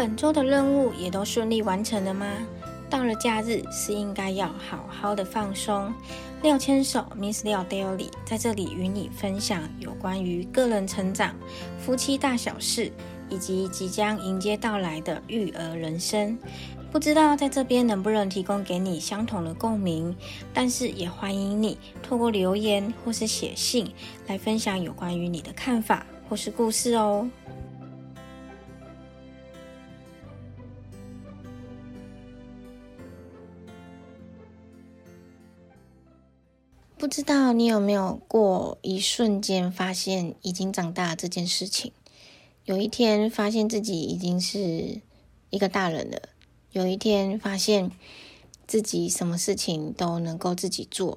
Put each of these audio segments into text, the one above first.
本周的任务也都顺利完成了吗？到了假日是应该要好好的放松。廖牵手 Miss 廖 Daily 在这里与你分享有关于个人成长、夫妻大小事，以及即将迎接到来的育儿人生。不知道在这边能不能提供给你相同的共鸣，但是也欢迎你透过留言或是写信来分享有关于你的看法或是故事哦。不知道你有没有过一瞬间发现已经长大这件事情？有一天发现自己已经是一个大人了，有一天发现自己什么事情都能够自己做，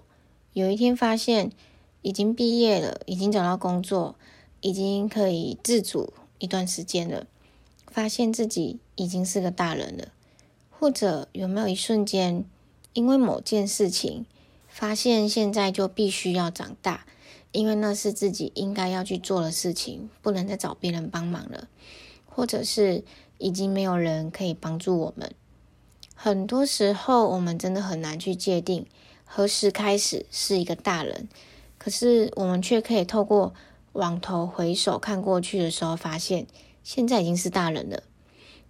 有一天发现已经毕业了，已经找到工作，已经可以自主一段时间了，发现自己已经是个大人了，或者有没有一瞬间因为某件事情？发现现在就必须要长大，因为那是自己应该要去做的事情，不能再找别人帮忙了，或者是已经没有人可以帮助我们。很多时候，我们真的很难去界定何时开始是一个大人，可是我们却可以透过往头回首看过去的时候，发现现在已经是大人了。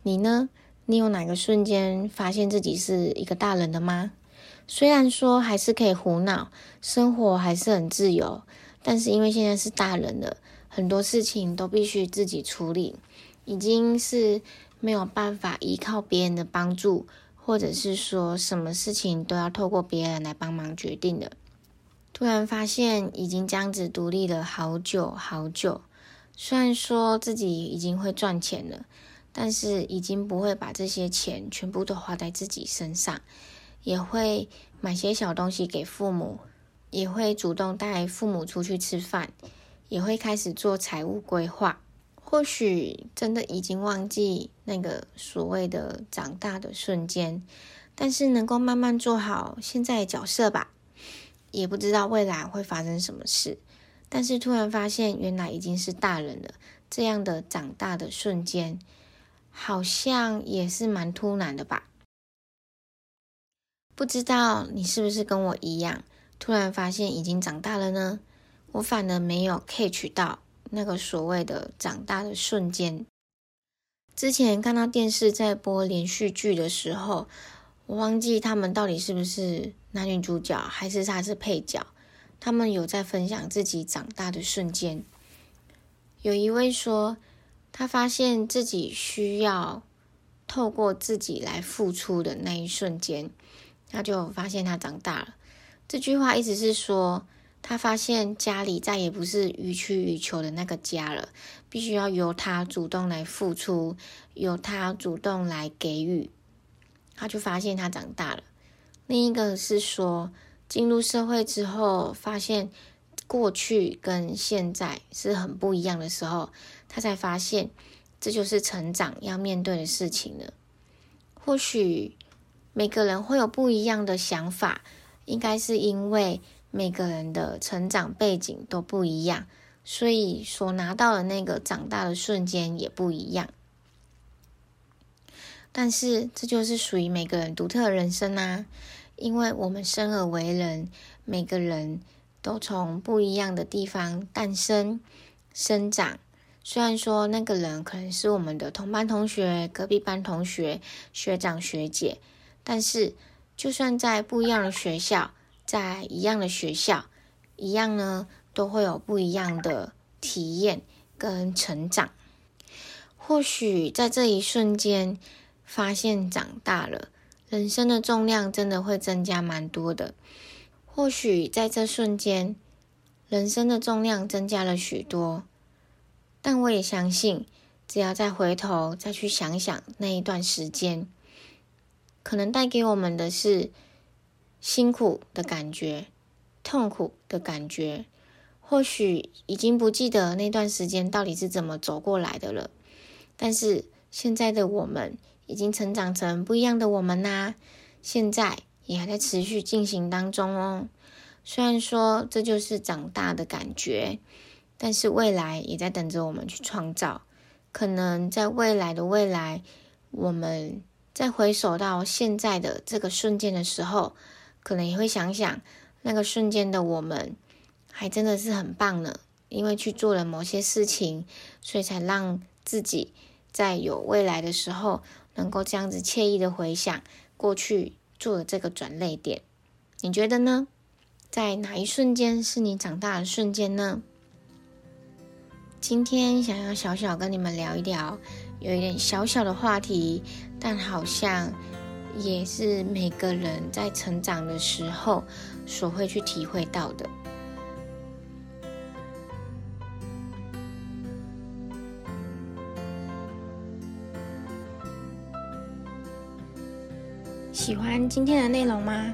你呢？你有哪个瞬间发现自己是一个大人的吗？虽然说还是可以胡闹，生活还是很自由，但是因为现在是大人了，很多事情都必须自己处理，已经是没有办法依靠别人的帮助，或者是说什么事情都要透过别人来帮忙决定的。突然发现已经这样子独立了好久好久，虽然说自己已经会赚钱了，但是已经不会把这些钱全部都花在自己身上。也会买些小东西给父母，也会主动带父母出去吃饭，也会开始做财务规划。或许真的已经忘记那个所谓的长大的瞬间，但是能够慢慢做好现在的角色吧。也不知道未来会发生什么事，但是突然发现原来已经是大人了，这样的长大的瞬间，好像也是蛮突然的吧。不知道你是不是跟我一样，突然发现已经长大了呢？我反而没有 catch 到那个所谓的长大的瞬间。之前看到电视在播连续剧的时候，我忘记他们到底是不是男女主角，还是他是配角。他们有在分享自己长大的瞬间。有一位说，他发现自己需要透过自己来付出的那一瞬间。他就发现他长大了。这句话意思是说，他发现家里再也不是予取予求的那个家了，必须要由他主动来付出，由他主动来给予。他就发现他长大了。另一个是说，进入社会之后，发现过去跟现在是很不一样的时候，他才发现这就是成长要面对的事情了。或许。每个人会有不一样的想法，应该是因为每个人的成长背景都不一样，所以所拿到的那个长大的瞬间也不一样。但是这就是属于每个人独特的人生啊！因为我们生而为人，每个人都从不一样的地方诞生、生长。虽然说那个人可能是我们的同班同学、隔壁班同学、学长学姐。但是，就算在不一样的学校，在一样的学校，一样呢，都会有不一样的体验跟成长。或许在这一瞬间，发现长大了，人生的重量真的会增加蛮多的。或许在这瞬间，人生的重量增加了许多。但我也相信，只要再回头再去想想那一段时间。可能带给我们的是辛苦的感觉、痛苦的感觉，或许已经不记得那段时间到底是怎么走过来的了。但是现在的我们已经成长成不一样的我们啦，现在也还在持续进行当中哦。虽然说这就是长大的感觉，但是未来也在等着我们去创造。可能在未来的未来。我们在回首到现在的这个瞬间的时候，可能也会想想那个瞬间的我们，还真的是很棒呢。因为去做了某些事情，所以才让自己在有未来的时候，能够这样子惬意的回想过去做的这个转泪点。你觉得呢？在哪一瞬间是你长大的瞬间呢？今天想要小小跟你们聊一聊，有一点小小的话题，但好像也是每个人在成长的时候所会去体会到的。喜欢今天的内容吗？